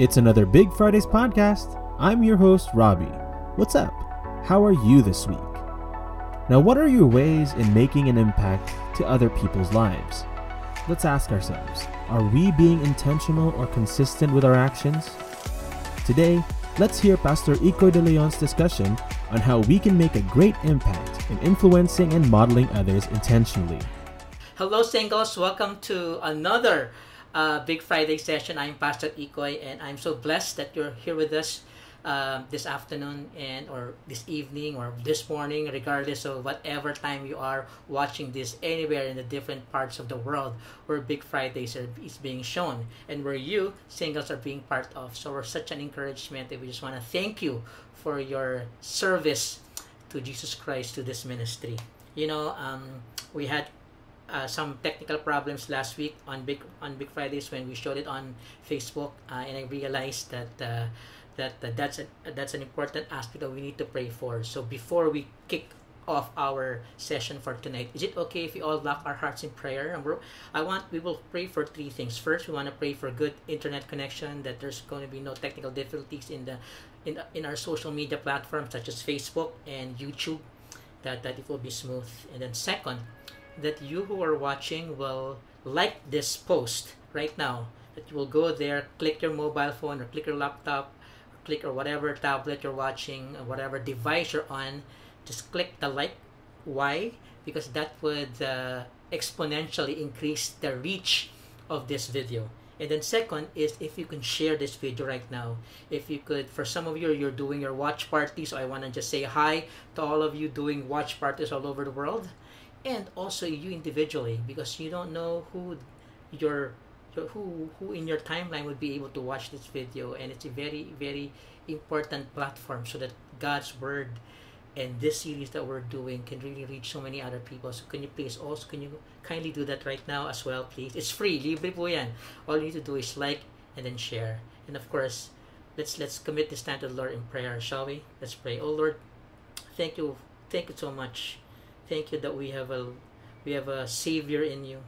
It's another Big Fridays podcast. I'm your host, Robbie. What's up? How are you this week? Now, what are your ways in making an impact to other people's lives? Let's ask ourselves are we being intentional or consistent with our actions? Today, let's hear Pastor Ikoy de Leon's discussion on how we can make a great impact in influencing and modeling others intentionally. Hello, singles. Welcome to another uh, Big Friday session. I'm Pastor Ikoy, and I'm so blessed that you're here with us uh, this afternoon and or this evening or this morning, regardless of whatever time you are watching this anywhere in the different parts of the world where Big Fridays are, is being shown and where you singles are being part of. So we're such an encouragement that we just want to thank you for your service to Jesus Christ to this ministry. You know, um, we had uh, some technical problems last week on Big on Big Fridays when we showed it on Facebook, uh, and I realized that uh, that uh, that's a, that's an important aspect that we need to pray for. So before we kick off our session for tonight, is it okay if we all lock our hearts in prayer? And I want we will pray for three things. First, we want to pray for good internet connection, that there's going to be no technical difficulties in the in in our social media platforms such as Facebook and YouTube, that that it will be smooth. And then second that you who are watching will like this post right now. That you will go there, click your mobile phone or click your laptop, or click or whatever tablet you're watching, or whatever device you're on. Just click the like. Why? Because that would uh, exponentially increase the reach of this video. And then second is if you can share this video right now. If you could, for some of you, you're doing your watch party. So I want to just say hi to all of you doing watch parties all over the world and also you individually because you don't know who your, who who in your timeline would be able to watch this video and it's a very very important platform so that God's word and this series that we're doing can really reach so many other people. So can you please also can you kindly do that right now as well, please? It's free, libre po yan. All you need to do is like and then share. And of course, let's let's commit this time to the Lord in prayer, shall we? Let's pray. Oh Lord, thank you, thank you so much Thank you that we have a we have a savior in you,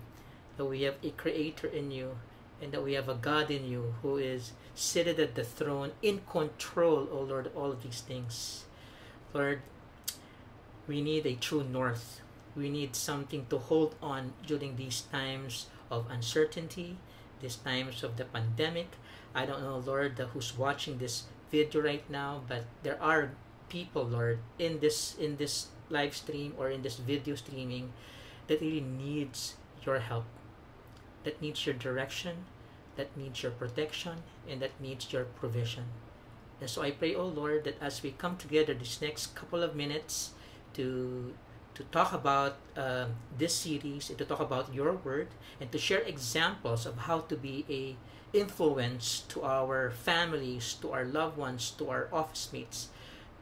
that we have a creator in you, and that we have a God in you who is seated at the throne in control, oh Lord, all of these things. Lord, we need a true north. We need something to hold on during these times of uncertainty, these times of the pandemic. I don't know, Lord, who's watching this video right now, but there are people, Lord, in this in this live stream or in this video streaming that really needs your help, that needs your direction, that needs your protection, and that needs your provision. And so I pray, oh Lord, that as we come together this next couple of minutes to to talk about uh, this series and to talk about your word and to share examples of how to be a influence to our families, to our loved ones, to our office mates,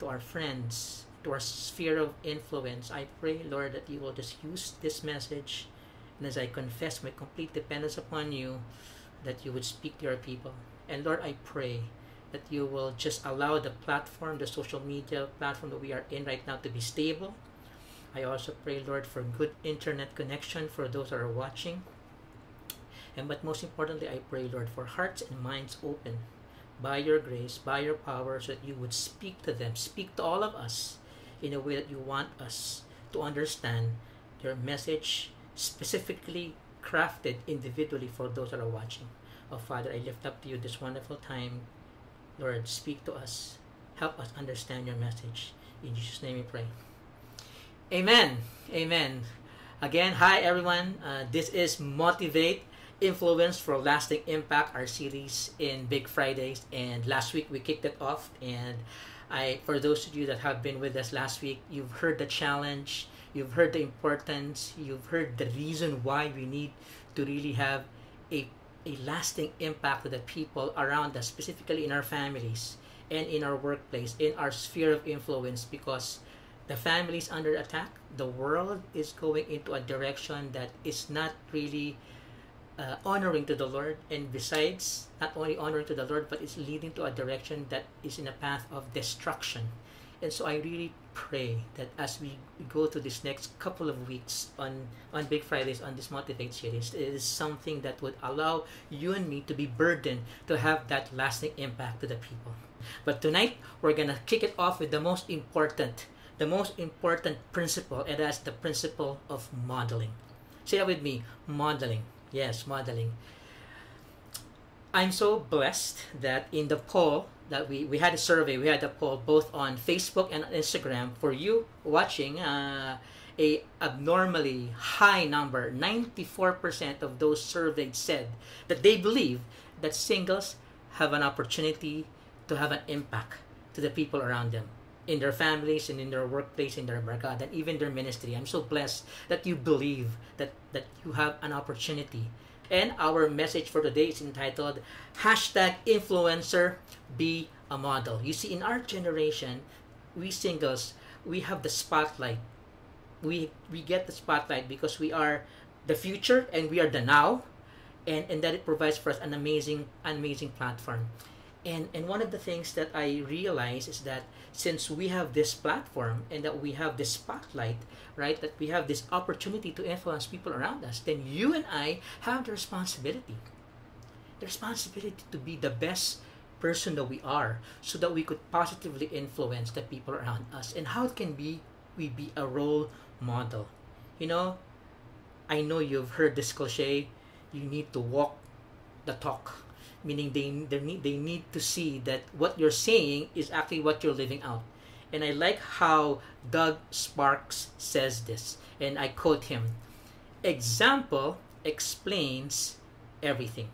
to our friends, to our sphere of influence. I pray, Lord, that you will just use this message. And as I confess my complete dependence upon you, that you would speak to your people. And Lord, I pray that you will just allow the platform, the social media platform that we are in right now to be stable. I also pray, Lord, for good internet connection for those that are watching. And but most importantly, I pray, Lord, for hearts and minds open by your grace, by your power, so that you would speak to them, speak to all of us in a way that you want us to understand your message specifically crafted individually for those that are watching. Oh, Father, I lift up to you this wonderful time. Lord, speak to us. Help us understand your message. In Jesus' name we pray. Amen. Amen. Again, hi everyone. Uh, this is Motivate Influence for Lasting Impact, our series in Big Fridays. And last week we kicked it off and I for those of you that have been with us last week, you've heard the challenge, you've heard the importance, you've heard the reason why we need to really have a a lasting impact to the people around us, specifically in our families and in our workplace, in our sphere of influence, because the family is under attack. The world is going into a direction that is not really uh, honoring to the Lord, and besides, not only honoring to the Lord, but it's leading to a direction that is in a path of destruction. And so I really pray that as we go to this next couple of weeks on on Big Fridays on this Motivate series, it is something that would allow you and me to be burdened to have that lasting impact to the people. But tonight we're gonna kick it off with the most important, the most important principle, and that's the principle of modeling. Say that with me, modeling. Yes, modeling. I'm so blessed that in the poll that we, we had a survey, we had a poll both on Facebook and Instagram for you watching. Uh, a abnormally high number, 94% of those surveyed said that they believe that singles have an opportunity to have an impact to the people around them in their families and in their workplace in their barkada and even their ministry i'm so blessed that you believe that that you have an opportunity. And our message for today is entitled hashtag influencer be a model. You see in our generation we singles we have the spotlight. We we get the spotlight because we are the future and we are the now and and that it provides for us an amazing an amazing platform. And and one of the things that i realize is that since we have this platform and that we have this spotlight right that we have this opportunity to influence people around us then you and i have the responsibility. The responsibility to be the best person that we are so that we could positively influence the people around us. And how it can be we be a role model? You know i know you've heard this cliche you need to walk the talk meaning they they need they need to see that what you're saying is actually what you're living out. And I like how Doug Sparks says this, and I quote him: "Example explains everything."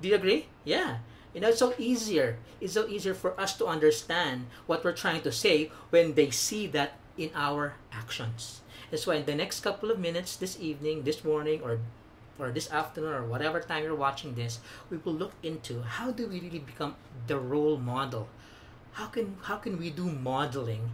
Do you agree? Yeah. You know, it's so easier. It's so easier for us to understand what we're trying to say when they see that in our actions. That's why in the next couple of minutes this evening, this morning, or or this afternoon or whatever time you're watching this, we will look into how do we really become the role model? How can how can we do modeling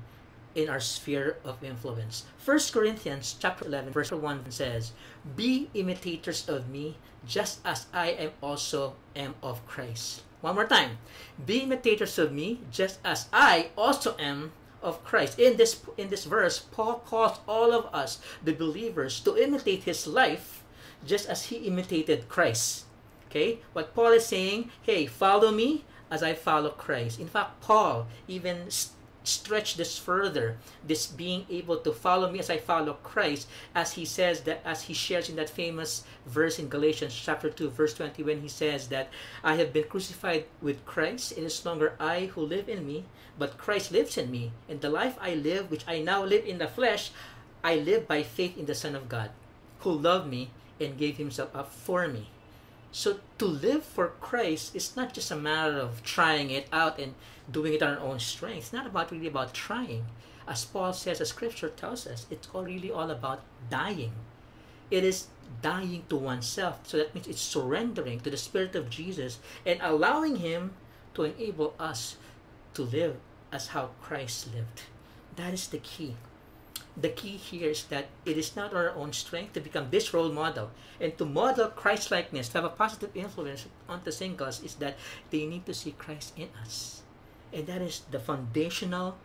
in our sphere of influence? First Corinthians chapter 11 verse 1 says, "Be imitators of me, just as I am also am of Christ." One more time. Be imitators of me, just as I also am of Christ. In this in this verse, Paul calls all of us, the believers, to imitate his life just as he imitated Christ. Okay? What Paul is saying, hey, follow me as I follow Christ. In fact, Paul even st- stretched this further, this being able to follow me as I follow Christ, as he says that, as he shares in that famous verse in Galatians chapter 2, verse 20, when he says that I have been crucified with Christ. It is no longer I who live in me, but Christ lives in me. And the life I live, which I now live in the flesh, I live by faith in the Son of God, who loved me and gave himself up for me. So to live for Christ is not just a matter of trying it out and doing it on our own strength. It's not about really about trying. As Paul says, as scripture tells us, it's all really all about dying. It is dying to oneself. So that means it's surrendering to the Spirit of Jesus and allowing Him to enable us to live as how Christ lived. That is the key the key here is that it is not our own strength to become this role model and to model Christ likeness, to have a positive influence on the singles, is that they need to see Christ in us. And that is the foundational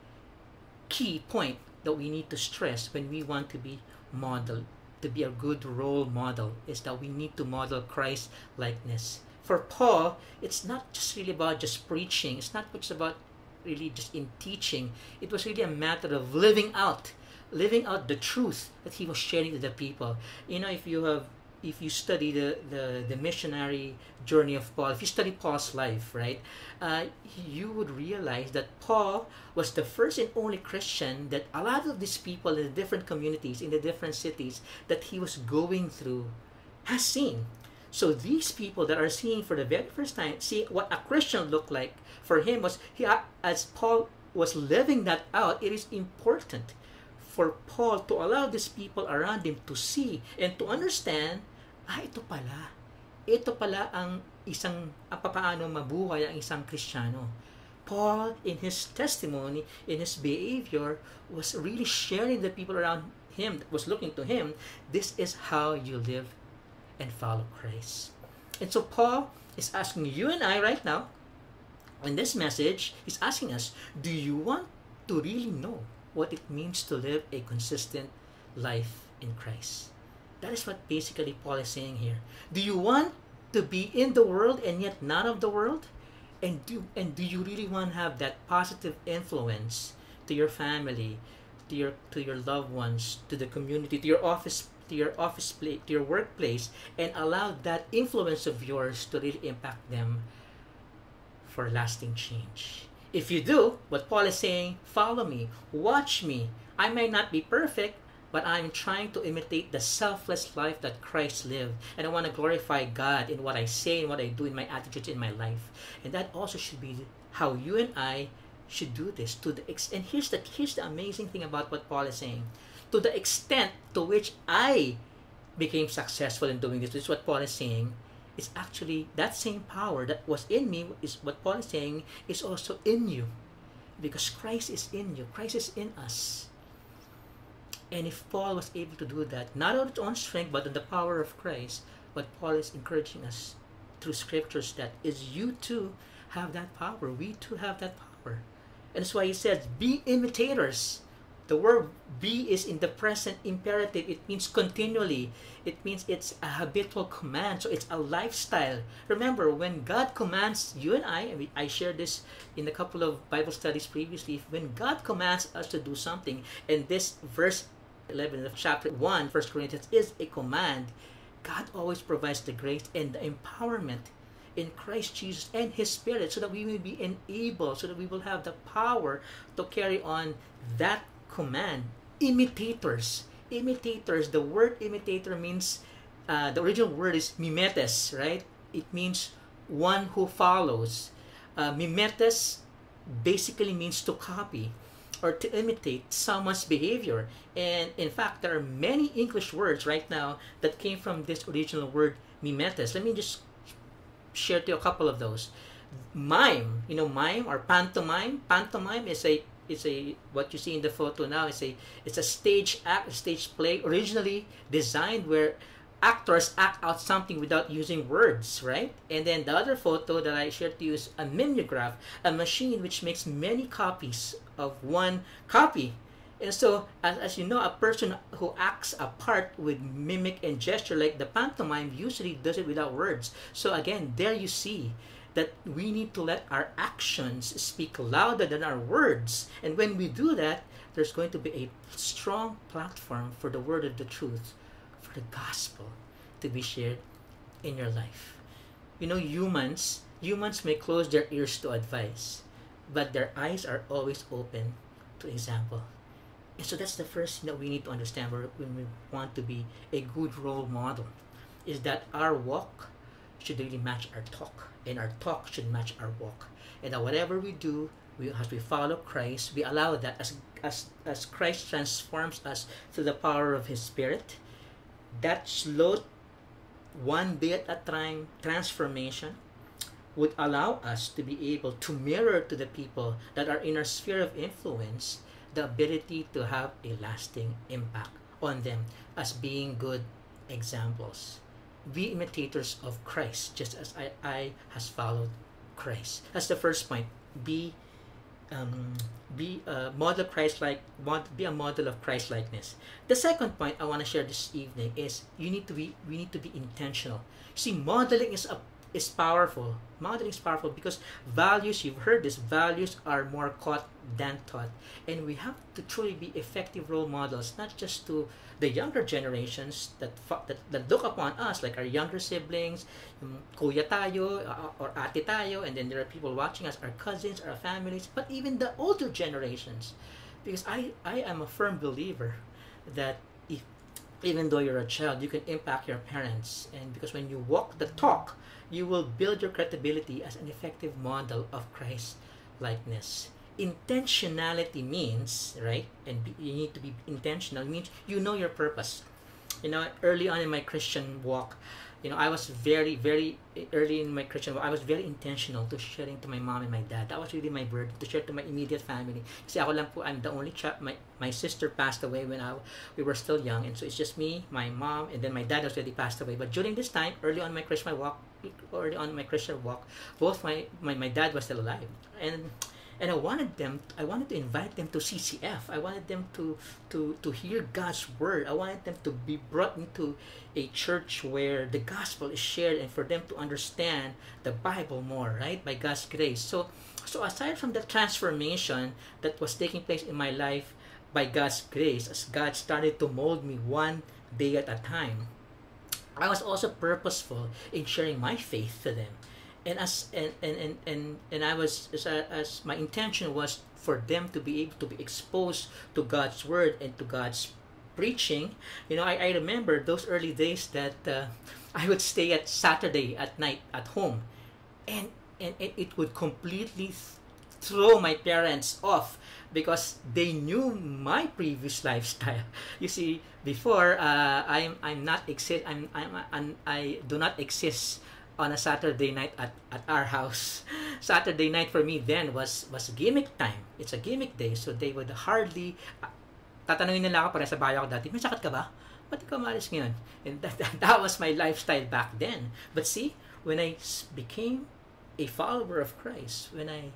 key point that we need to stress when we want to be model, to be a good role model, is that we need to model Christ likeness. For Paul, it's not just really about just preaching, it's not just about really just in teaching. It was really a matter of living out living out the truth that he was sharing to the people. You know, if you have if you study the, the, the missionary journey of Paul, if you study Paul's life, right, uh, you would realize that Paul was the first and only Christian that a lot of these people in the different communities, in the different cities that he was going through, has seen. So these people that are seeing for the very first time, see what a Christian looked like for him was he as Paul was living that out. It is important for Paul to allow these people around him to see and to understand, ah, ito pala. Ito pala ang isang, ah, paano mabuhay ang isang Kristiyano. Paul, in his testimony, in his behavior, was really sharing the people around him, that was looking to him, this is how you live and follow Christ. And so Paul is asking you and I right now, in this message, he's asking us, do you want to really know what it means to live a consistent life in Christ. That is what basically Paul is saying here. Do you want to be in the world and yet not of the world? And do and do you really want to have that positive influence to your family, to your to your loved ones, to the community, to your office to your office place, to your workplace, and allow that influence of yours to really impact them for lasting change. If you do, what Paul is saying, follow me, watch me. I may not be perfect, but I'm trying to imitate the selfless life that Christ lived. And I want to glorify God in what I say and what I do in my attitudes in my life. And that also should be how you and I should do this to the ex- and here's the here's the amazing thing about what Paul is saying. To the extent to which I became successful in doing this, this is what Paul is saying. It's actually that same power that was in me is what Paul is saying is also in you. Because Christ is in you. Christ is in us. And if Paul was able to do that, not on his own strength, but in the power of Christ, what Paul is encouraging us through scriptures that is you too have that power. We too have that power. And that's why he says, be imitators. The word be is in the present imperative. It means continually. It means it's a habitual command. So it's a lifestyle. Remember, when God commands you and I, and I shared this in a couple of Bible studies previously, when God commands us to do something, and this verse 11 of chapter 1, 1 Corinthians, is a command, God always provides the grace and the empowerment in Christ Jesus and His Spirit so that we may be enabled, so that we will have the power to carry on that command. Imitators. Imitators. The word imitator means, uh, the original word is mimetes, right? It means one who follows. Uh, mimetes basically means to copy or to imitate someone's behavior. And in fact, there are many English words right now that came from this original word mimetes. Let me just share to you a couple of those. Mime, you know, mime or pantomime. Pantomime is a is a what you see in the photo now is a it's a stage act, a stage play originally designed where actors act out something without using words, right? And then the other photo that I shared to you is a mimeograph, a machine which makes many copies of one copy. And so, as, as you know, a person who acts a part with mimic and gesture, like the pantomime, usually does it without words. So again, there you see that we need to let our actions speak louder than our words. And when we do that, there's going to be a strong platform for the word of the truth, for the gospel to be shared in your life. You know, humans, humans may close their ears to advice, but their eyes are always open to example. And so that's the first thing that we need to understand when we want to be a good role model is that our walk should really match our talk and our talk should match our walk and that whatever we do we, as we follow christ we allow that as, as, as christ transforms us through the power of his spirit that slow one day at a time transformation would allow us to be able to mirror to the people that are in our sphere of influence the ability to have a lasting impact on them as being good examples. Be imitators of Christ, just as I, I has followed Christ. That's the first point. Be um, be a model Christ like be a model of Christ likeness. The second point I want to share this evening is you need to be we need to be intentional. See, modeling is a is powerful. Modeling is powerful because values, you've heard this, values are more caught than taught. And we have to truly be effective role models, not just to the younger generations that, that, that look upon us, like our younger siblings, kuya tayo, or ate tayo, and then there are people watching us, our cousins, our families, but even the older generations. Because I, I am a firm believer that if, even though you're a child, you can impact your parents. And because when you walk the talk, you will build your credibility as an effective model of Christ likeness. Intentionality means, right? And you need to be intentional, means you know your purpose. You know, early on in my Christian walk, you know, I was very, very early in my Christian walk, I was very intentional to sharing to my mom and my dad. That was really my burden, to share to my immediate family. Kasi ako lang po, I'm the only child. My, my sister passed away when I, we were still young. And so it's just me, my mom, and then my dad already passed away. But during this time, early on my Christian walk, early on my Christian walk, both my, my, my dad was still alive. And and I wanted them I wanted to invite them to CCF. I wanted them to to to hear God's word. I wanted them to be brought into a church where the gospel is shared and for them to understand the Bible more, right? By God's grace. So so aside from the transformation that was taking place in my life by God's grace as God started to mold me one day at a time, I was also purposeful in sharing my faith to them. And as and and and and, and I was as, as my intention was for them to be able to be exposed to God's word and to God's preaching. You know I, I remember those early days that uh, I would stay at Saturday at night at home. And and it, it would completely throw my parents off because they knew my previous lifestyle you see before uh, I'm I'm not exist I'm, I'm, I'm I do not exist on a Saturday night at, at our house. Saturday night for me then was was gimmick time. It's a gimmick day. So they would hardly uh, tatanungin nila ako para sa bayo ako dati, may sakit ka ba? Ba't ikaw malis ngayon? And that, that, that was my lifestyle back then. But see, when I became a follower of Christ, when I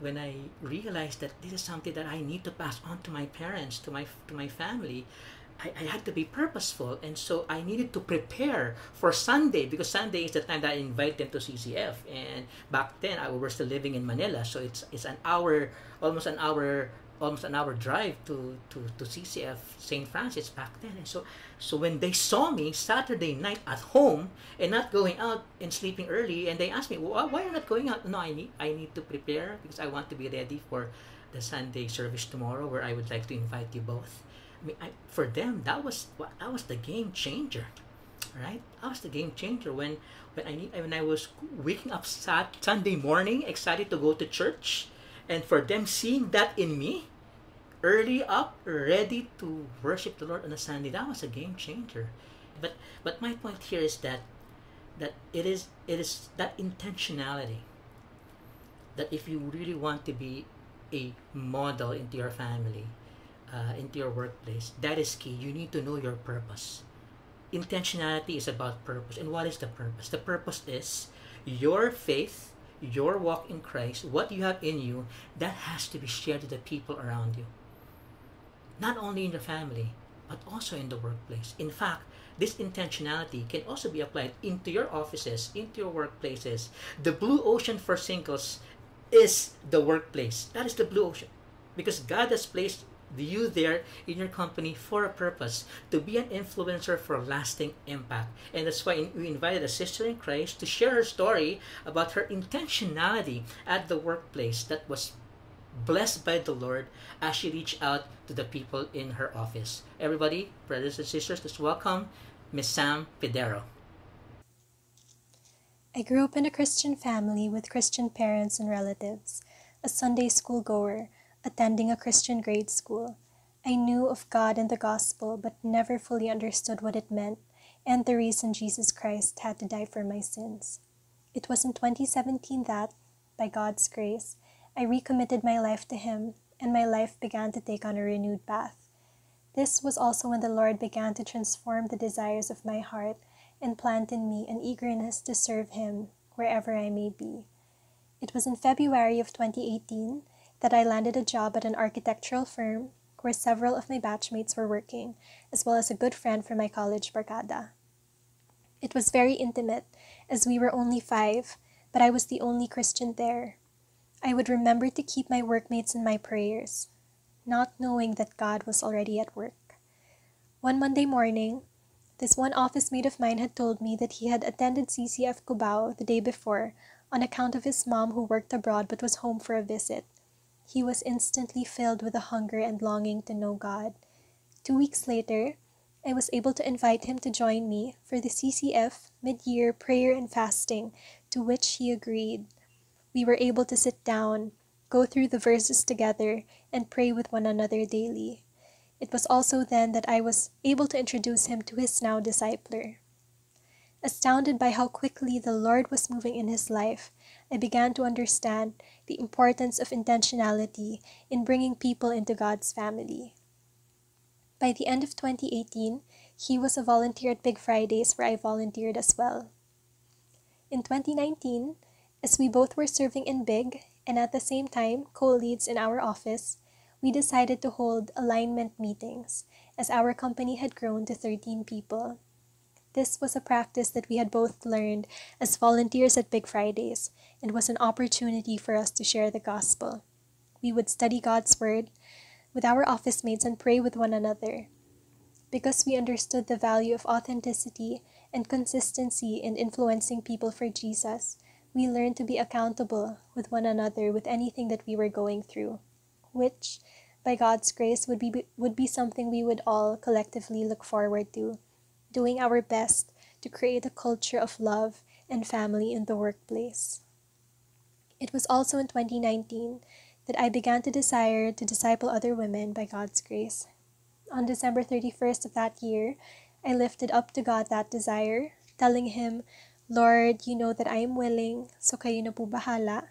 when I realized that this is something that I need to pass on to my parents, to my to my family, I, I had to be purposeful. And so I needed to prepare for Sunday because Sunday is the time that I invite them to CCF and back then I was still living in Manila so it's it's an hour almost an hour almost an hour drive to, to, to CCF St. Francis back then and so so when they saw me Saturday night at home and not going out and sleeping early and they asked me well, why are you not going out no I need I need to prepare because I want to be ready for the Sunday service tomorrow where I would like to invite you both I mean, I, for them, that was that was the game changer, right? That was the game changer when when I when I was waking up sat Sunday morning, excited to go to church, and for them seeing that in me, early up, ready to worship the Lord on a Sunday, that was a game changer. But but my point here is that that it is it is that intentionality that if you really want to be a model into your family uh, into your workplace, that is key. You need to know your purpose. Intentionality is about purpose. And what is the purpose? The purpose is your faith, your walk in Christ, what you have in you, that has to be shared to the people around you. Not only in the family, but also in the workplace. In fact, this intentionality can also be applied into your offices, into your workplaces. The blue ocean for singles is the workplace. That is the blue ocean. Because God has placed you there in your company for a purpose to be an influencer for lasting impact? And that's why we invited a sister in christ to share her story about her intentionality at the workplace that was blessed by the lord as she reached out to the people in her office. Everybody brothers and sisters let's welcome miss sam fidero. I grew up in a christian family with christian parents and relatives a sunday school goer attending a Christian grade school. I knew of God and the gospel, but never fully understood what it meant and the reason Jesus Christ had to die for my sins. It was in 2017 that, by God's grace, I recommitted my life to Him and my life began to take on a renewed path. This was also when the Lord began to transform the desires of my heart and plant in me an eagerness to serve Him wherever I may be. It was in February of 2018 that I landed a job at an architectural firm where several of my batchmates were working, as well as a good friend from my college barkada. It was very intimate, as we were only five, but I was the only Christian there. I would remember to keep my workmates in my prayers, not knowing that God was already at work. One Monday morning, this one office mate of mine had told me that he had attended CCF Cubao the day before on account of his mom who worked abroad but was home for a visit he was instantly filled with a hunger and longing to know God. Two weeks later, I was able to invite him to join me for the CCF mid year prayer and fasting, to which he agreed. We were able to sit down, go through the verses together, and pray with one another daily. It was also then that I was able to introduce him to his now discipler. Astounded by how quickly the Lord was moving in his life, I began to understand the importance of intentionality in bringing people into God's family. By the end of 2018, he was a volunteer at Big Fridays where I volunteered as well. In 2019, as we both were serving in Big and at the same time co leads in our office, we decided to hold alignment meetings as our company had grown to 13 people. This was a practice that we had both learned as volunteers at Big Fridays and was an opportunity for us to share the gospel. We would study God's Word with our office mates and pray with one another. Because we understood the value of authenticity and consistency in influencing people for Jesus, we learned to be accountable with one another with anything that we were going through, which, by God's grace, would be, would be something we would all collectively look forward to doing our best to create a culture of love and family in the workplace. It was also in 2019 that I began to desire to disciple other women by God's grace. On December 31st of that year, I lifted up to God that desire, telling Him, Lord, you know that I am willing, so kayo na po bahala.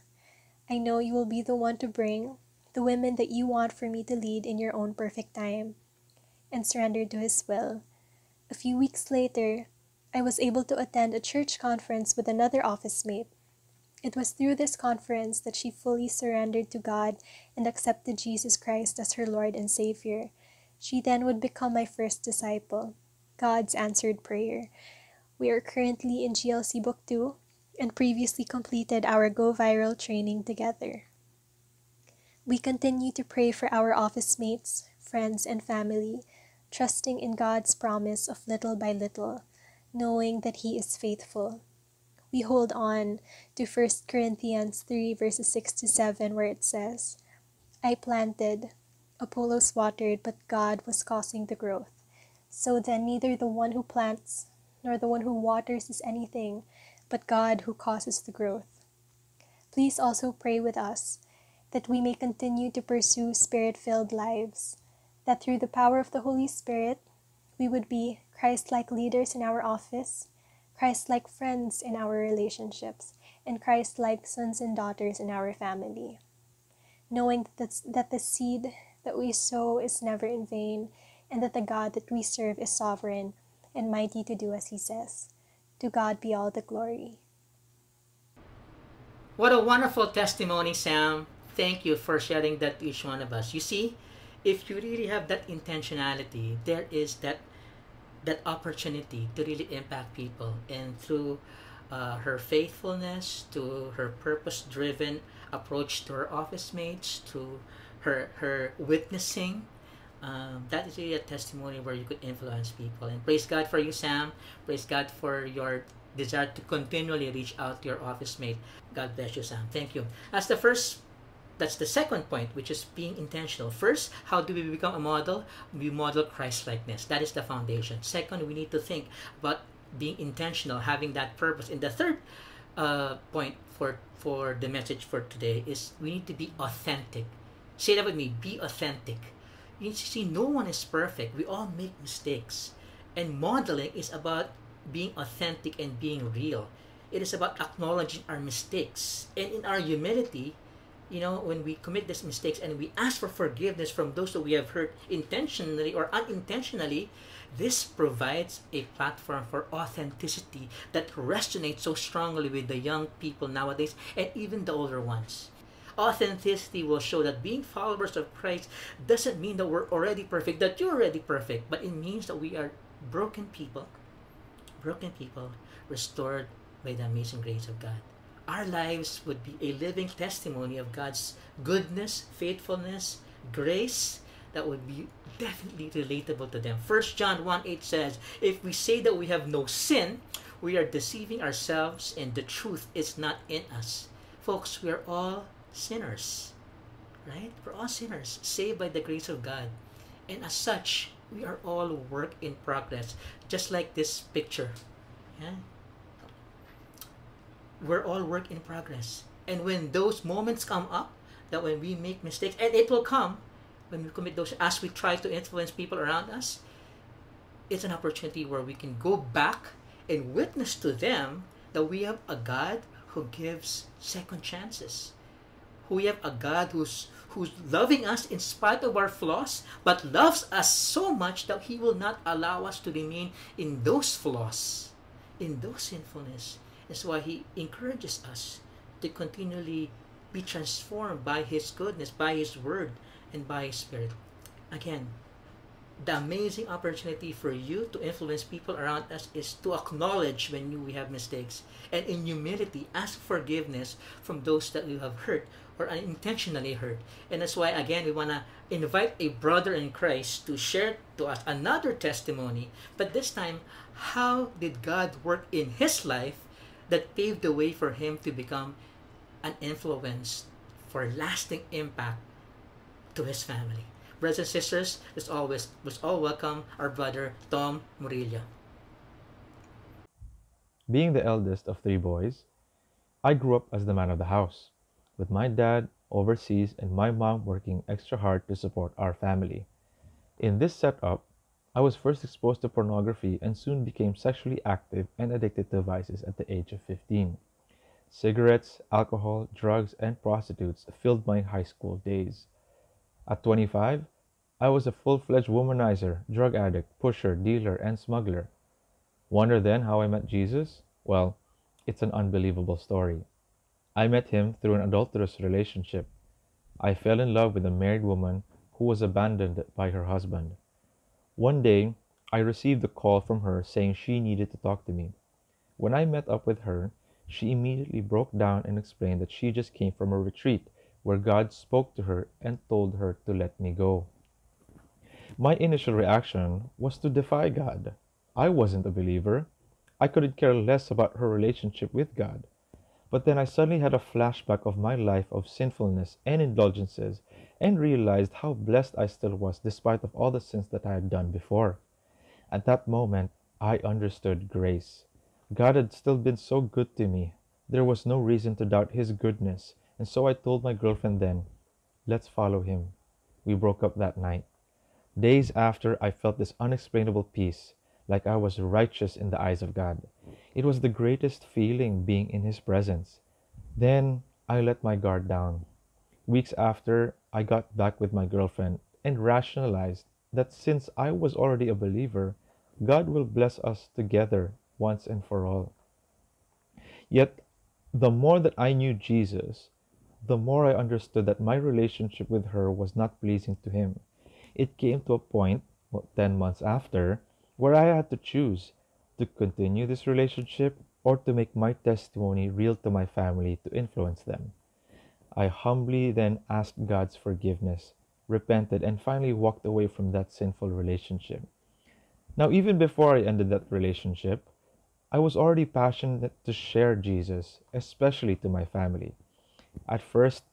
I know you will be the one to bring the women that you want for me to lead in your own perfect time, and surrendered to His will. A few weeks later, I was able to attend a church conference with another office mate. It was through this conference that she fully surrendered to God and accepted Jesus Christ as her Lord and Savior. She then would become my first disciple. God's answered prayer. We are currently in GLC Book 2 and previously completed our Go Viral training together. We continue to pray for our office mates, friends, and family trusting in God's promise of little by little, knowing that He is faithful. We hold on to 1 Corinthians 3, verses 6 to 7, where it says, I planted, Apollos watered, but God was causing the growth. So then, neither the one who plants nor the one who waters is anything, but God who causes the growth. Please also pray with us that we may continue to pursue spirit filled lives that through the power of the Holy Spirit, we would be Christ like leaders in our office, Christ like friends in our relationships, and Christ like sons and daughters in our family. Knowing that, that the seed that we sow is never in vain, and that the God that we serve is sovereign and mighty to do as he says. To God be all the glory. What a wonderful testimony, Sam. Thank you for sharing that to each one of us. You see, if you really have that intentionality, there is that that opportunity to really impact people, and through uh, her faithfulness, to her purpose-driven approach to her office mates, to her her witnessing, um, that is really a testimony where you could influence people. And praise God for you, Sam. Praise God for your desire to continually reach out to your office mate. God bless you, Sam. Thank you. As the first that's the second point, which is being intentional. First, how do we become a model? We model Christ likeness. That is the foundation. Second, we need to think about being intentional, having that purpose. And the third uh, point for for the message for today is we need to be authentic. Say that with me. Be authentic. You see, no one is perfect. We all make mistakes, and modeling is about being authentic and being real. It is about acknowledging our mistakes, and in our humility, you know, when we commit these mistakes and we ask for forgiveness from those that we have hurt intentionally or unintentionally, this provides a platform for authenticity that resonates so strongly with the young people nowadays and even the older ones. Authenticity will show that being followers of Christ doesn't mean that we're already perfect, that you're already perfect, but it means that we are broken people, broken people restored by the amazing grace of God our lives would be a living testimony of God's goodness, faithfulness, grace that would be definitely relatable to them. 1 John 1 8 says, If we say that we have no sin, we are deceiving ourselves and the truth is not in us. Folks, we are all sinners, right? We're all sinners, saved by the grace of God. And as such, we are all work in progress, just like this picture. Yeah? We're all work in progress. And when those moments come up, that when we make mistakes, and it will come when we commit those, as we try to influence people around us, it's an opportunity where we can go back and witness to them that we have a God who gives second chances. We have a God who's who's loving us in spite of our flaws, but loves us so much that He will not allow us to remain in those flaws, in those sinfulness. That's why He encourages us to continually be transformed by His goodness, by His Word, and by His Spirit. Again, the amazing opportunity for you to influence people around us is to acknowledge when you, we have mistakes and in humility ask forgiveness from those that you have hurt or unintentionally hurt. And that's why, again, we want to invite a brother in Christ to share to us another testimony. But this time, how did God work in his life that paved the way for him to become an influence for lasting impact to his family? Brothers and sisters, let's always let's all welcome our brother Tom Murillo. Being the eldest of three boys, I grew up as the man of the house with my dad overseas and my mom working extra hard to support our family. In this setup, I was first exposed to pornography and soon became sexually active and addicted to vices at the age of 15. Cigarettes, alcohol, drugs, and prostitutes filled my high school days. At 25, I was a full fledged womanizer, drug addict, pusher, dealer, and smuggler. Wonder then how I met Jesus? Well, it's an unbelievable story. I met him through an adulterous relationship. I fell in love with a married woman who was abandoned by her husband. One day, I received a call from her saying she needed to talk to me. When I met up with her, she immediately broke down and explained that she just came from a retreat where God spoke to her and told her to let me go. My initial reaction was to defy God. I wasn't a believer. I couldn't care less about her relationship with God. But then I suddenly had a flashback of my life of sinfulness and indulgences and realized how blessed I still was despite of all the sins that I had done before. At that moment, I understood grace. God had still been so good to me. There was no reason to doubt his goodness, and so I told my girlfriend then, let's follow him. We broke up that night. Days after, I felt this unexplainable peace, like I was righteous in the eyes of God. It was the greatest feeling being in His presence. Then I let my guard down. Weeks after, I got back with my girlfriend and rationalized that since I was already a believer, God will bless us together once and for all. Yet, the more that I knew Jesus, the more I understood that my relationship with her was not pleasing to Him. It came to a point, well, 10 months after, where I had to choose to continue this relationship or to make my testimony real to my family to influence them. I humbly then asked God's forgiveness, repented, and finally walked away from that sinful relationship. Now, even before I ended that relationship, I was already passionate to share Jesus, especially to my family. At first,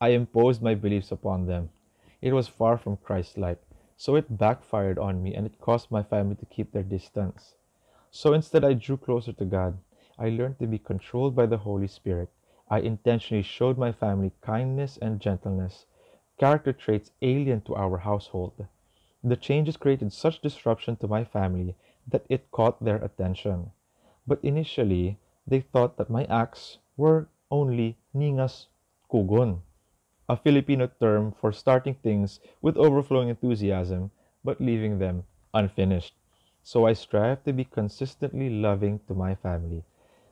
I imposed my beliefs upon them. It was far from Christ like, so it backfired on me and it caused my family to keep their distance. So instead, I drew closer to God. I learned to be controlled by the Holy Spirit. I intentionally showed my family kindness and gentleness, character traits alien to our household. The changes created such disruption to my family that it caught their attention. But initially, they thought that my acts were only ningas kugon, a Filipino term for starting things with overflowing enthusiasm but leaving them unfinished so I strive to be consistently loving to my family.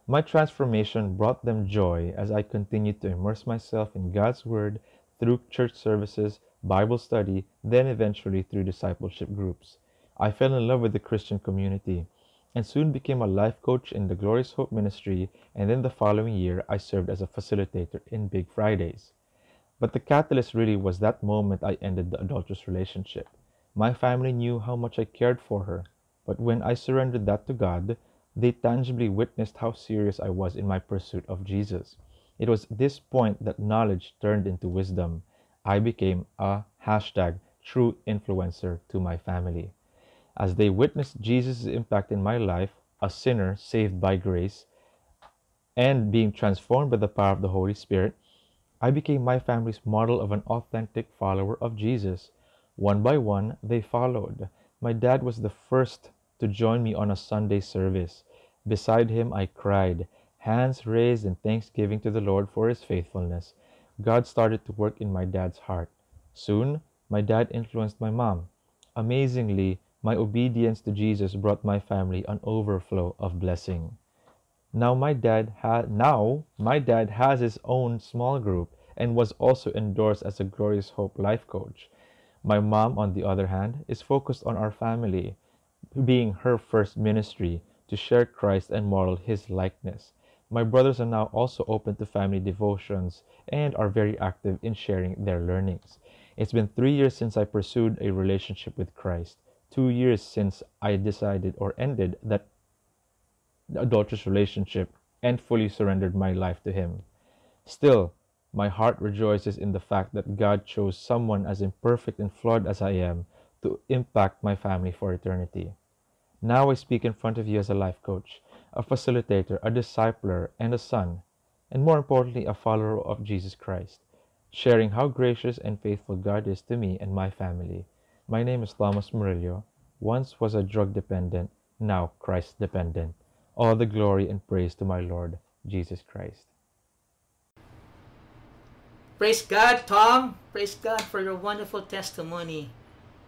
My transformation brought them joy as I continued to immerse myself in God's Word through church services, Bible study, then eventually through discipleship groups. I fell in love with the Christian community and soon became a life coach in the Glorious Hope Ministry, and then the following year I served as a facilitator in Big Fridays. But the catalyst really was that moment I ended the adulterous relationship. My family knew how much I cared for her, but when I surrendered that to God, they tangibly witnessed how serious I was in my pursuit of Jesus. It was this point that knowledge turned into wisdom. I became a hashtag true influencer to my family. As they witnessed Jesus' impact in my life, a sinner saved by grace, and being transformed by the power of the Holy Spirit, I became my family's model of an authentic follower of Jesus. One by one, they followed. My dad was the first to join me on a Sunday service. Beside him, I cried, hands raised in thanksgiving to the Lord for his faithfulness. God started to work in my dad's heart. Soon, my dad influenced my mom. Amazingly, my obedience to Jesus brought my family an overflow of blessing. Now my dad ha- now my dad has his own small group and was also endorsed as a Glorious Hope life coach. My mom, on the other hand, is focused on our family, being her first ministry to share Christ and model his likeness. My brothers are now also open to family devotions and are very active in sharing their learnings. It's been three years since I pursued a relationship with Christ, two years since I decided or ended that adulterous relationship and fully surrendered my life to Him. Still, my heart rejoices in the fact that God chose someone as imperfect and flawed as I am to impact my family for eternity. Now I speak in front of you as a life coach, a facilitator, a discipler, and a son, and more importantly, a follower of Jesus Christ, sharing how gracious and faithful God is to me and my family. My name is Thomas Murillo. Once was a drug dependent, now Christ dependent. All the glory and praise to my Lord Jesus Christ. Praise God, Tom. Praise God for your wonderful testimony.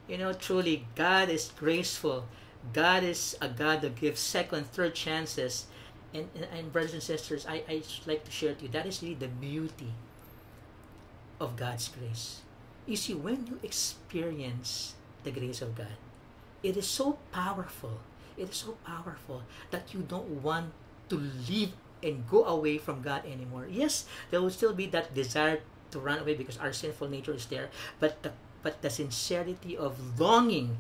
You know, truly, God is graceful. God is a God that gives second, third chances. And, and, and brothers and sisters, I, I like to share to you that is really the beauty of God's grace. You see, when you experience the grace of God, it is so powerful. It is so powerful that you don't want to leave and go away from God anymore. Yes, there will still be that desire to run away because our sinful nature is there, but the but the sincerity of longing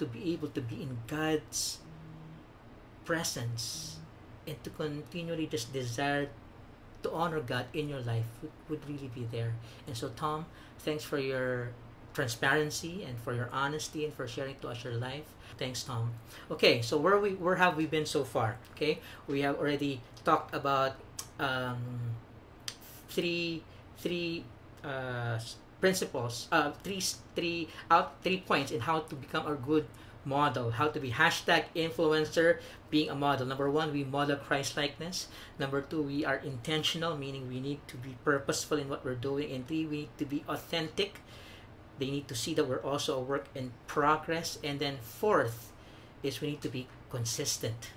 to be able to be in God's presence and to continually just desire to honor God in your life would, would really be there. And so Tom, thanks for your transparency and for your honesty and for sharing to us your life. Thanks, Tom. Okay, so where we where have we been so far? Okay, we have already talked about um, three three uh, principles, uh, three three out three points in how to become a good model, how to be hashtag influencer, being a model. Number one, we model Christ likeness. Number two, we are intentional, meaning we need to be purposeful in what we're doing. And three, we need to be authentic. They need to see that we're also a work in progress. And then fourth is we need to be consistent.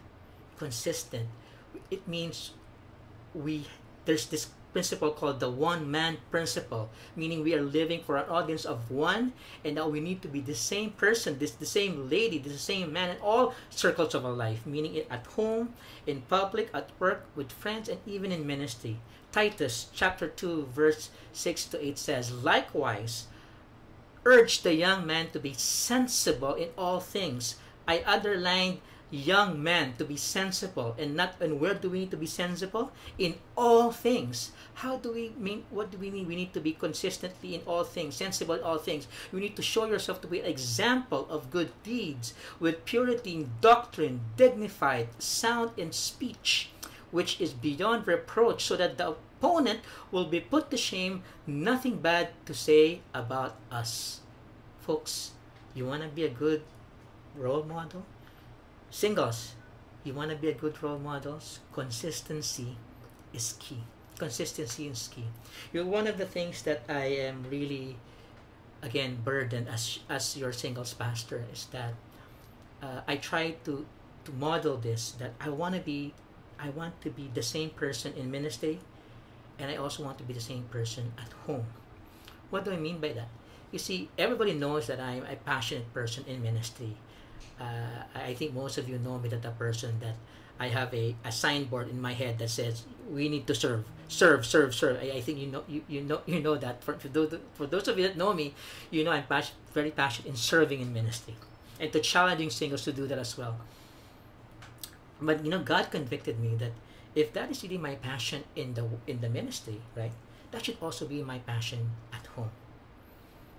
Consistent. It means we there's this principle called the one man principle meaning we are living for an audience of one and now we need to be the same person this the same lady the same man in all circles of our life meaning it at home in public at work with friends and even in ministry. Titus chapter 2 verse 6 to 8 says likewise urge the young man to be sensible in all things. I underlined young men to be sensible and not and where do we need to be sensible? In all things. How do we mean what do we mean? We need to be consistently in all things sensible in all things. You need to show yourself to be an example of good deeds with purity in doctrine dignified sound in speech which is beyond reproach so that the opponent will be put to shame. Nothing bad to say about us. Folks you want to be a good role model singles you want to be a good role models consistency is key. Consistency is key. You're one of the things that i am really again burdened as as your singles pastor is that uh, i try to to model this that i want to be i want to be the same person in ministry and i also want to be the same person at home. What do i mean by that? You see everybody knows that i'm a passionate person in ministry uh, I think most of you know me that a person that I have a, a signboard in my head that says we need to serve, serve, serve, serve. I, I think you know you, you know you know that for, for those for those of you that know me, you know I'm very passionate in serving in ministry, and to challenging singles to do that as well. But you know, God convicted me that if that is really my passion in the in the ministry, right, that should also be my passion at home.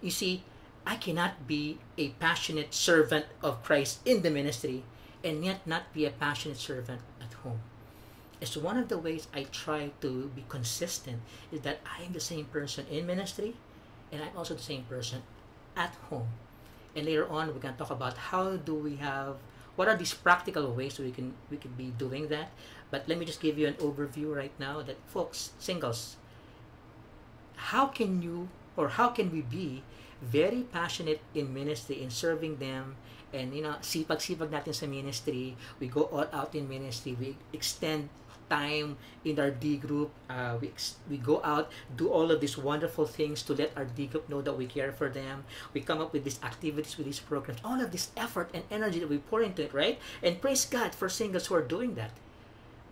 You see, I cannot be a passionate servant of Christ in the ministry and yet not be a passionate servant at home. It's one of the ways I try to be consistent is that I am the same person in ministry and I'm also the same person at home. And later on we're gonna talk about how do we have what are these practical ways we can we can be doing that. But let me just give you an overview right now that folks, singles, how can you or how can we be very passionate in ministry in serving them and you know sipag-sipag natin sa ministry we go all out in ministry we extend time in our D group. Uh, we, we go out, do all of these wonderful things to let our D group know that we care for them. We come up with these activities, with these programs, all of this effort and energy that we pour into it, right? And praise God for singles who are doing that.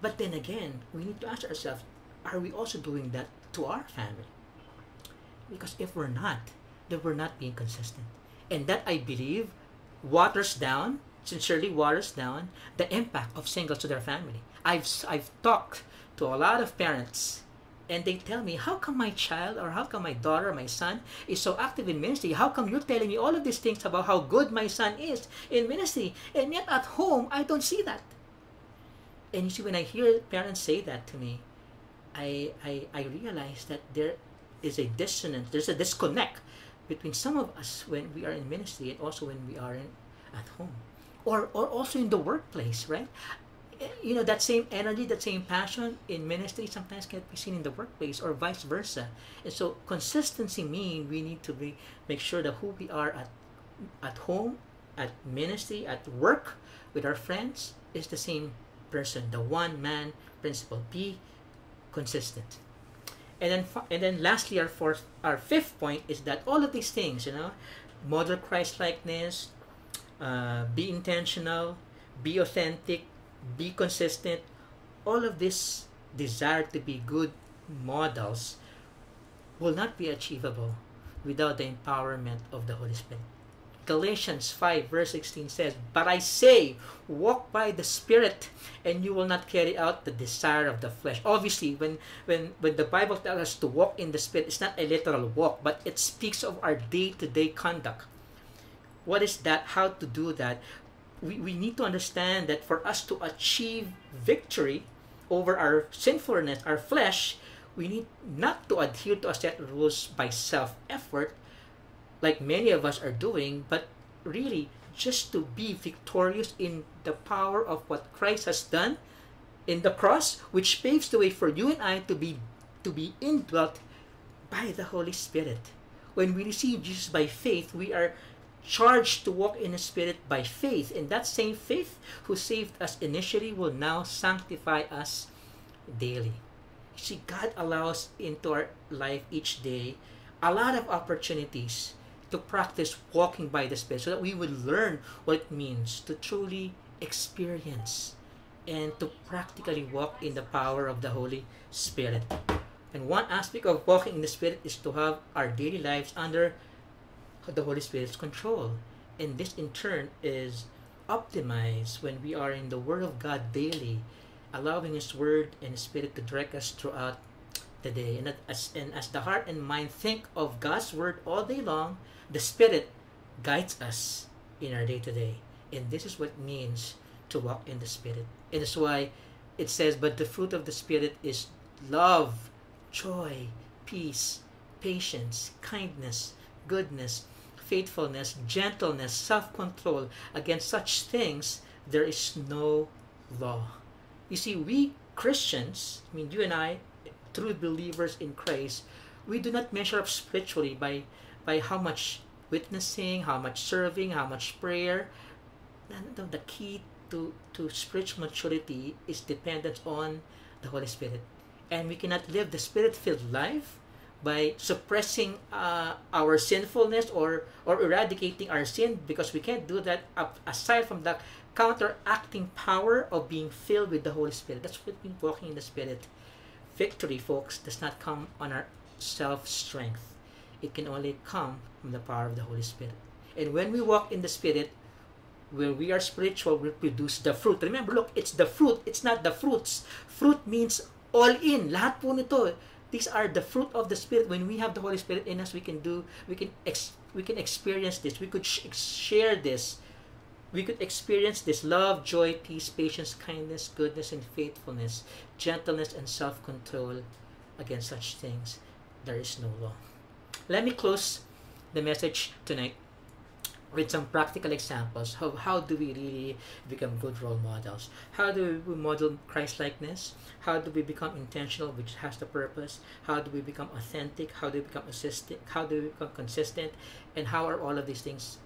But then again, we need to ask ourselves, are we also doing that to our family? Because if we're not, then we're not being consistent. And that, I believe, waters down, sincerely waters down, the impact of singles to their family. I've, I've talked to a lot of parents and they tell me, how come my child or how come my daughter or my son is so active in ministry? How come you're telling me all of these things about how good my son is in ministry? And yet at home, I don't see that. And you see, when I hear parents say that to me, I, I, I realize that there is a dissonance, there's a disconnect between some of us when we are in ministry and also when we are in, at home. Or, or also in the workplace, right? Eh, you know that same energy that same passion in ministry sometimes can be seen in the workplace or vice versa and so consistency means we need to be make sure that who we are at at home at ministry at work with our friends is the same person the one man principle be consistent and then and then lastly our fourth our fifth point is that all of these things you know model christ likeness uh, be intentional be authentic be consistent, all of this desire to be good models will not be achievable without the empowerment of the Holy Spirit. Galatians 5 verse 16 says, But I say, walk by the Spirit, and you will not carry out the desire of the flesh. Obviously, when, when, when the Bible tells us to walk in the Spirit, it's not a literal walk, but it speaks of our day-to-day conduct. What is that? How to do that? we, we need to understand that for us to achieve victory over our sinfulness, our flesh, we need not to adhere to a set of rules by self effort, like many of us are doing, but really just to be victorious in the power of what Christ has done in the cross, which paves the way for you and I to be to be indwelt by the Holy Spirit. When we receive Jesus by faith, we are charged to walk in the Spirit by faith. And that same faith who saved us initially will now sanctify us daily. See, God allows into our life each day a lot of opportunities to practice walking by the Spirit so that we would learn what it means to truly experience and to practically walk in the power of the Holy Spirit. And one aspect of walking in the Spirit is to have our daily lives under the Holy Spirit's control. And this in turn is optimized when we are in the Word of God daily, allowing His Word and Spirit to direct us throughout the day. And as, and as the heart and mind think of God's Word all day long, the Spirit guides us in our day to day. And this is what it means to walk in the Spirit. And that's why it says, But the fruit of the Spirit is love, joy, peace, patience, kindness, goodness, faithfulness, gentleness, self control. Against such things, there is no law. You see, we Christians, I mean, you and I, true believers in Christ, we do not measure up spiritually by, by how much witnessing, how much serving, how much prayer. The key to, to spiritual maturity is dependent on the Holy Spirit. And we cannot live the spirit filled life by suppressing uh, our sinfulness or or eradicating our sin because we can't do that aside from the counteracting power of being filled with the Holy Spirit. That's what being walking in the Spirit. Victory, folks, does not come on our self strength. It can only come from the power of the Holy Spirit. And when we walk in the Spirit, when we are spiritual, we produce the fruit. Remember, look, it's the fruit. It's not the fruits. Fruit means all in. Lahat po nito these are the fruit of the spirit when we have the holy spirit in us we can do we can ex, we can experience this we could sh- share this we could experience this love joy peace patience kindness goodness and faithfulness gentleness and self-control against such things there is no law let me close the message tonight with some practical examples of how do we really become good role models. How do we model christ-likeness? How do we become intentional which has the purpose? How do we become authentic? How do we become assistant? How do we become consistent? And how are all of these things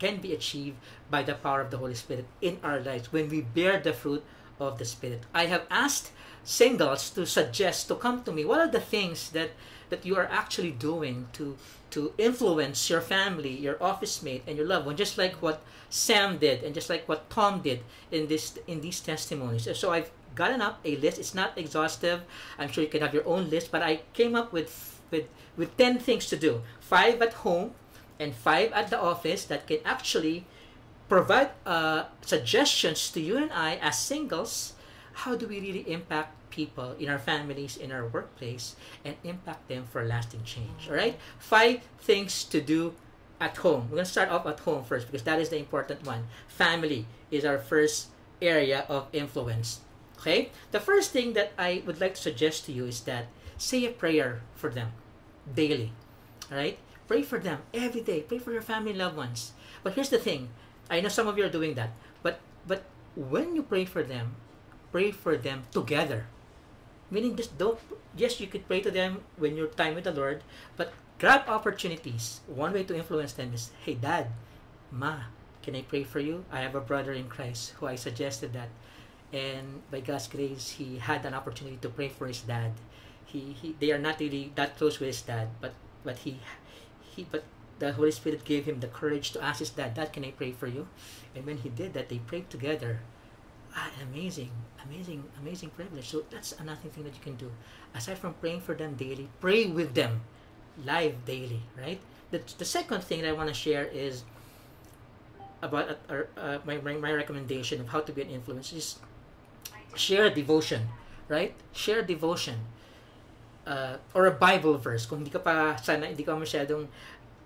can be achieved by the power of the holy spirit in our lives when we bear the fruit of the Spirit. I have asked singles to suggest to come to me what are the things that that you are actually doing to to influence your family, your office mate, and your loved one, just like what Sam did and just like what Tom did in this in these testimonies. So I've gotten up a list. It's not exhaustive. I'm sure you can have your own list, but I came up with with with 10 things to do. 5 at home and 5 at the office that can actually provide uh, suggestions to you and I as singles. How do we really impact people in our families, in our workplace, and impact them for lasting change? All right? Five things to do at home. We're going to start off at home first because that is the important one. Family is our first area of influence. Okay? The first thing that I would like to suggest to you is that say a prayer for them daily. All right? Pray for them every day. Pray for your family loved ones. But here's the thing. I know some of you are doing that. But but when you pray for them, pray for them together. Meaning just don't yes you could pray to them when you're time with the Lord, but grab opportunities. One way to influence them is, hey dad, ma, can I pray for you? I have a brother in Christ who I suggested that. And by God's grace, he had an opportunity to pray for his dad. He, he they are not really that close with his dad, but but he he but the Holy Spirit gave him the courage to ask his dad, Dad, can I pray for you? And when he did that, they prayed together. Ah, amazing, amazing, amazing privilege. So that's another thing that you can do. Aside from praying for them daily, pray with them live daily, right? The, the second thing that I want to share is about uh, uh, my, my, my recommendation of how to be an influencer is share a devotion, right? Share a devotion. Uh, or a Bible verse. Kung hindi ka pa, sana hindi ka masyadong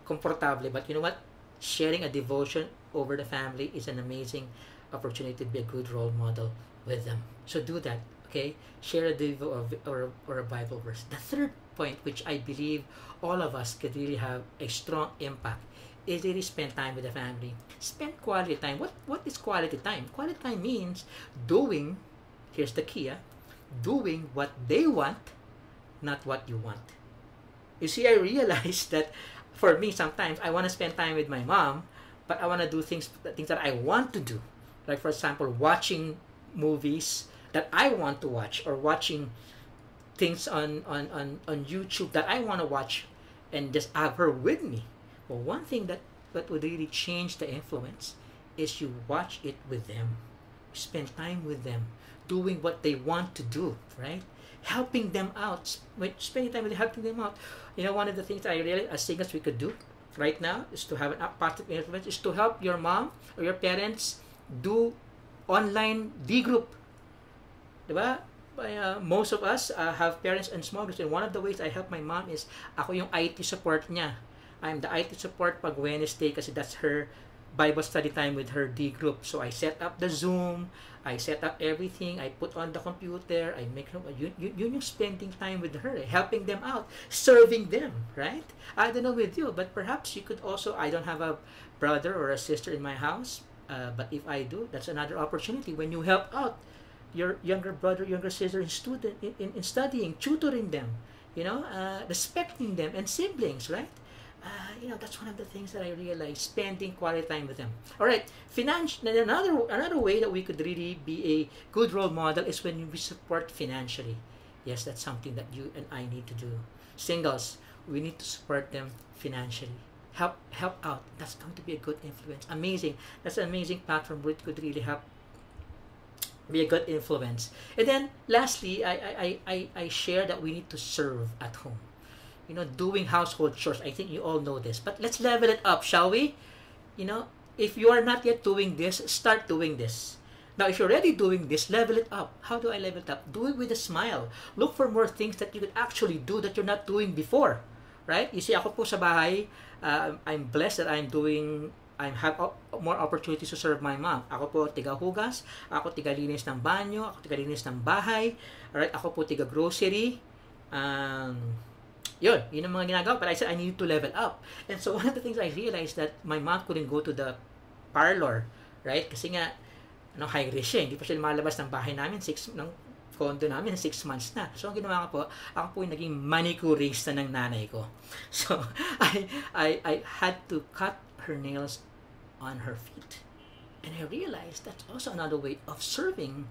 komportable. But you know what? Sharing a devotion over the family is an amazing opportunity to be a good role model with them. So do that, okay? Share a devo or, or a Bible verse. The third point, which I believe all of us could really have a strong impact, is really spend time with the family. Spend quality time. What what is quality time? Quality time means doing, here's the key, ah, doing what they want, not what you want. You see, I realized that for me sometimes I want to spend time with my mom, but I want to do things things that I want to do. Like for example, watching movies that I want to watch or watching things on, on, on, on YouTube that I want to watch and just have her with me. Well, one thing that, that would really change the influence is you watch it with them. Spend time with them, doing what they want to do, right? Helping them out, spending time with helping them out. You know, one of the things I really, as singles, we could do right now is to have a positive influence, is to help your mom or your parents do online D group. Diba? Uh, most of us uh, have parents and small groups and one of the ways I help my mom is ako yung IT support niya. I'm the IT support pag Wednesday kasi that's her Bible study time with her D group. So I set up the Zoom, I set up everything, I put on the computer, I make them, yun yung spending time with her, helping them out, serving them, right? I don't know with you, but perhaps you could also, I don't have a brother or a sister in my house, uh, but if I do, that's another opportunity. When you help out your younger brother, younger sister in student in, in, in studying, tutoring them, you know, uh, respecting them and siblings, right? Uh, you know, that's one of the things that I realized, spending quality time with them. All right, financial, another, another way that we could really be a good role model is when we support financially. Yes, that's something that you and I need to do. Singles, we need to support them financially help help out that's going to be a good influence amazing that's an amazing platform where it could really help be a good influence and then lastly I, I i i share that we need to serve at home you know doing household chores. I think you all know this. But let's level it up shall we? You know if you are not yet doing this start doing this. Now if you're already doing this level it up. How do i level it up? Do it with a smile. Look for more things that you could actually do that you're not doing before right? You see ako po sa bahay uh, I'm blessed that I'm doing I have more opportunities to serve my mom. Ako po tiga hugas, ako tiga linis ng banyo, ako tiga linis ng bahay, alright, ako po tiga grocery. Um, yun, yun ang mga ginagawa. But I said, I need to level up. And so, one of the things I realized that my mom couldn't go to the parlor, right? Kasi nga, ano, high risk siya. Hindi pa siya lumalabas ng bahay namin. Six, ng condo namin, 6 months na. So, ang ginawa ko po, ako po yung naging manicurista ng nanay ko. So, I, I, I had to cut her nails on her feet. And I realized that's also another way of serving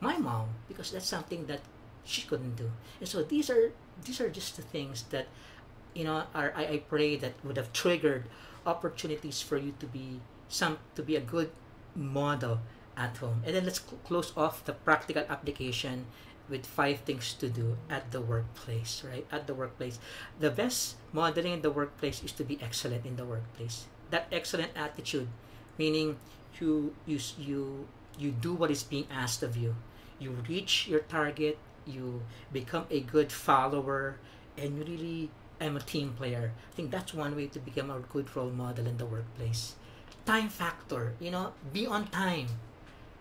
my mom because that's something that she couldn't do. And so these are these are just the things that you know are I, I pray that would have triggered opportunities for you to be some to be a good model at home. And then let's cl- close off the practical application with five things to do at the workplace, right? At the workplace. The best modeling in the workplace is to be excellent in the workplace. That excellent attitude, meaning you you you you do what is being asked of you. You reach your target, you become a good follower, and you really am a team player. I think that's one way to become a good role model in the workplace. Time factor, you know, be on time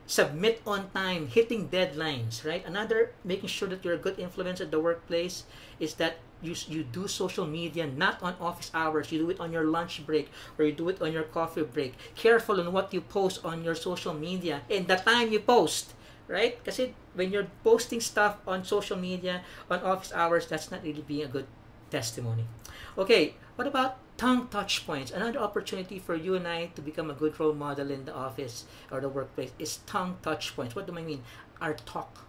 submit on time, hitting deadlines, right? Another making sure that you're a good influence at the workplace is that you, you do social media not on office hours, you do it on your lunch break or you do it on your coffee break. Careful on what you post on your social media and the time you post, right? Because when you're posting stuff on social media on office hours, that's not really being a good testimony. Okay, what about tongue touch points? Another opportunity for you and I to become a good role model in the office or the workplace is tongue touch points. What do I mean? Our talk.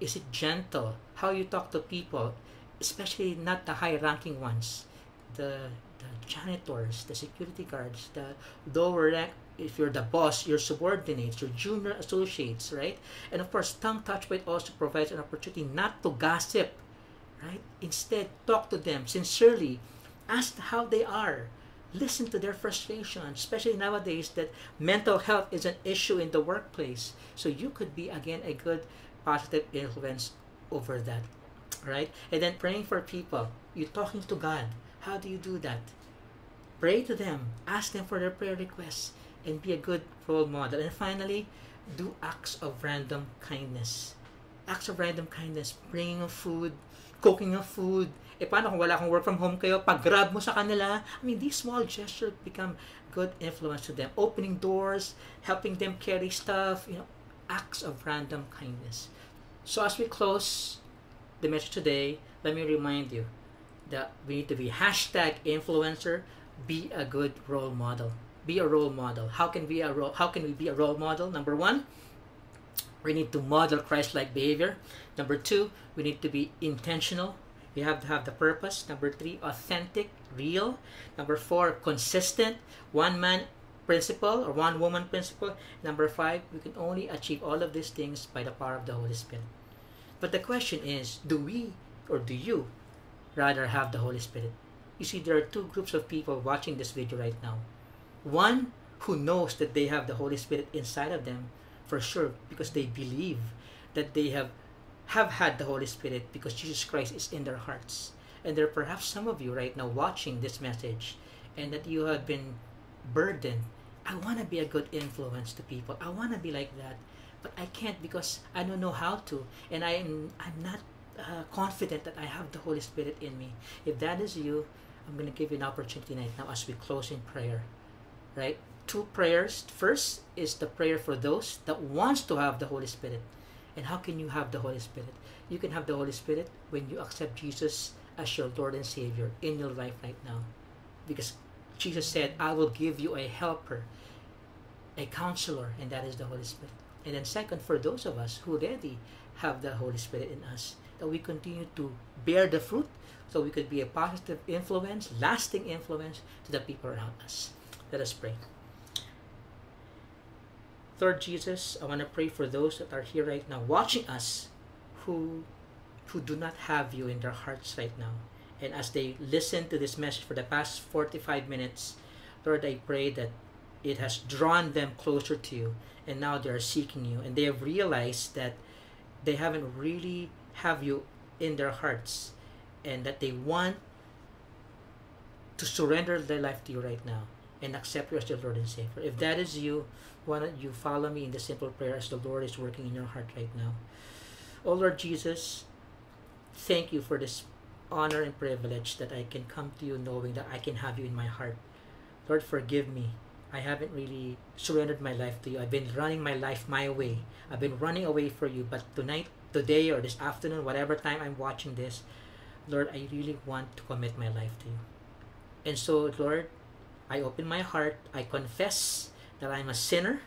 Is it gentle? How you talk to people, especially not the high ranking ones, the the janitors, the security guards, the lower rank if you're the boss, your subordinates, your junior associates, right? And of course, tongue touch point also provides an opportunity not to gossip, right? Instead, talk to them sincerely. Ask how they are. Listen to their frustration especially nowadays that mental health is an issue in the workplace. So you could be again a good positive influence over that right? And then praying for people. You're talking to god. How do you do that? Pray to them. Ask them for their prayer requests and be a good role model and finally do acts of random kindness acts of random kindness bringing of food cooking of food Eh, paano kung wala kang work from home kayo? Pag-grab mo sa kanila. I mean, these small gestures become good influence to them. Opening doors, helping them carry stuff, you know, acts of random kindness. So as we close the message today, let me remind you that we need to be hashtag influencer, be a good role model. Be a role model. How can we a role, how can we be a role model? Number one, we need to model Christ-like behavior. Number two, we need to be intentional you have to have the purpose. Number three, authentic, real. Number four, consistent, one man principle or one woman principle. Number five, we can only achieve all of these things by the power of the Holy Spirit. But the question is, do we or do you rather have the Holy Spirit? You see, there are two groups of people watching this video right now. One who knows that they have the Holy Spirit inside of them for sure because they believe that they have have had the Holy Spirit because Jesus Christ is in their hearts. And there are perhaps some of you right now watching this message and that you have been burdened. I want to be a good influence to people. I want to be like that. But I can't because I don't know how to. And I'm, I'm not uh, confident that I have the Holy Spirit in me. If that is you, I'm going to give you an opportunity right now as we close in prayer. Right? Two prayers. First is the prayer for those that wants to have the Holy Spirit and how can you have the Holy Spirit? You can have the Holy Spirit when you accept Jesus as your Lord and Savior in your life right now. Because Jesus said, I will give you a helper, a counselor, and that is the Holy Spirit. And then, second, for those of us who already have the Holy Spirit in us, that we continue to bear the fruit so we could be a positive influence, lasting influence to the people around us. Let us pray. Lord Jesus, I want to pray for those that are here right now watching us who who do not have you in their hearts right now. And as they listen to this message for the past 45 minutes, Lord, I pray that it has drawn them closer to you and now they are seeking you and they have realized that they haven't really have you in their hearts and that they want to surrender their life to you right now and accept you as their Lord and Savior. If that is you, why don't you follow me in the simple prayer as the Lord is working in your heart right now? Oh Lord Jesus, thank you for this honor and privilege that I can come to you knowing that I can have you in my heart. Lord, forgive me. I haven't really surrendered my life to you. I've been running my life my way. I've been running away for you. But tonight, today, or this afternoon, whatever time I'm watching this, Lord, I really want to commit my life to you. And so, Lord, I open my heart. I confess that I'm a sinner,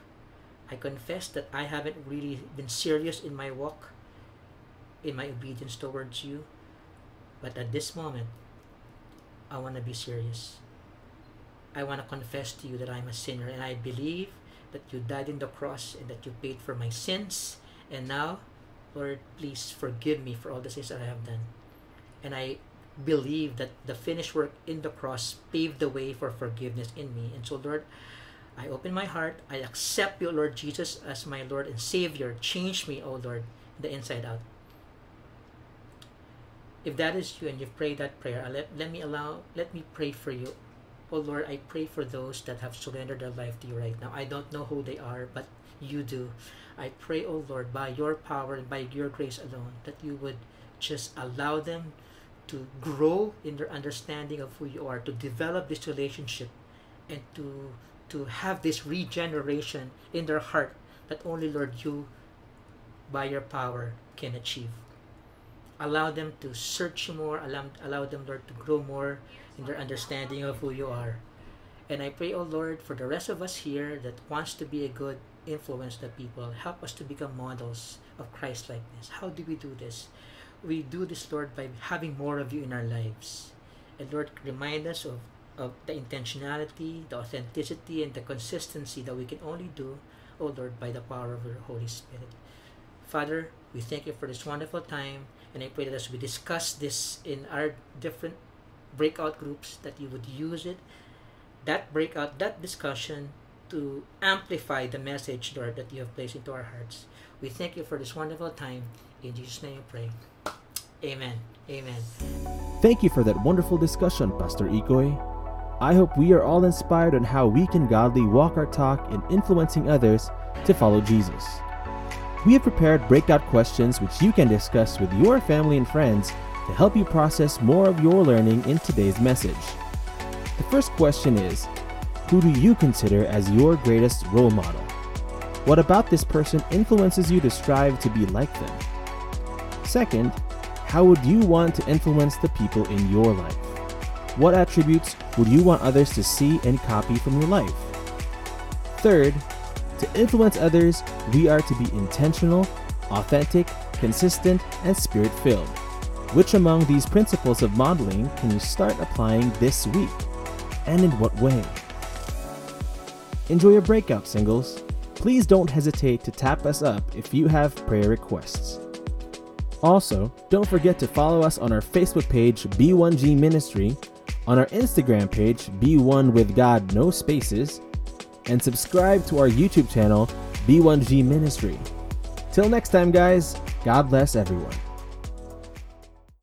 I confess that I haven't really been serious in my walk, in my obedience towards you. But at this moment, I want to be serious. I want to confess to you that I'm a sinner and I believe that you died in the cross and that you paid for my sins. And now, Lord, please forgive me for all the sins that I have done. And I believe that the finished work in the cross paved the way for forgiveness in me. And so, Lord, I open my heart. I accept you, Lord Jesus, as my Lord and Savior. Change me, O Lord, the inside out. If that is you and you've prayed that prayer, uh, let, let me allow, let me pray for you. Oh Lord, I pray for those that have surrendered their life to you right now. I don't know who they are, but you do. I pray, oh Lord, by your power and by your grace alone, that you would just allow them to grow in their understanding of who you are, to develop this relationship, and to to have this regeneration in their heart that only Lord you by your power can achieve. Allow them to search more, allow, allow them, Lord, to grow more in their understanding of who you are. And I pray, oh Lord, for the rest of us here that wants to be a good influence to people, help us to become models of Christ likeness. How do we do this? We do this, Lord, by having more of you in our lives. And Lord, remind us of of the intentionality, the authenticity, and the consistency that we can only do, O Lord, by the power of your Holy Spirit. Father, we thank you for this wonderful time, and I pray that as we discuss this in our different breakout groups, that you would use it, that breakout, that discussion, to amplify the message, Lord, that you have placed into our hearts. We thank you for this wonderful time. In Jesus' name we pray. Amen. Amen. Thank you for that wonderful discussion, Pastor Ikoy. I hope we are all inspired on how we can godly walk our talk in influencing others to follow Jesus. We have prepared breakout questions which you can discuss with your family and friends to help you process more of your learning in today's message. The first question is Who do you consider as your greatest role model? What about this person influences you to strive to be like them? Second, how would you want to influence the people in your life? What attributes would you want others to see and copy from your life? Third, to influence others, we are to be intentional, authentic, consistent, and spirit filled. Which among these principles of modeling can you start applying this week? And in what way? Enjoy your breakout, singles. Please don't hesitate to tap us up if you have prayer requests. Also, don't forget to follow us on our Facebook page, B1G Ministry, on our Instagram page, B1 with God No Spaces, and subscribe to our YouTube channel, B1G Ministry. Till next time, guys, God bless everyone.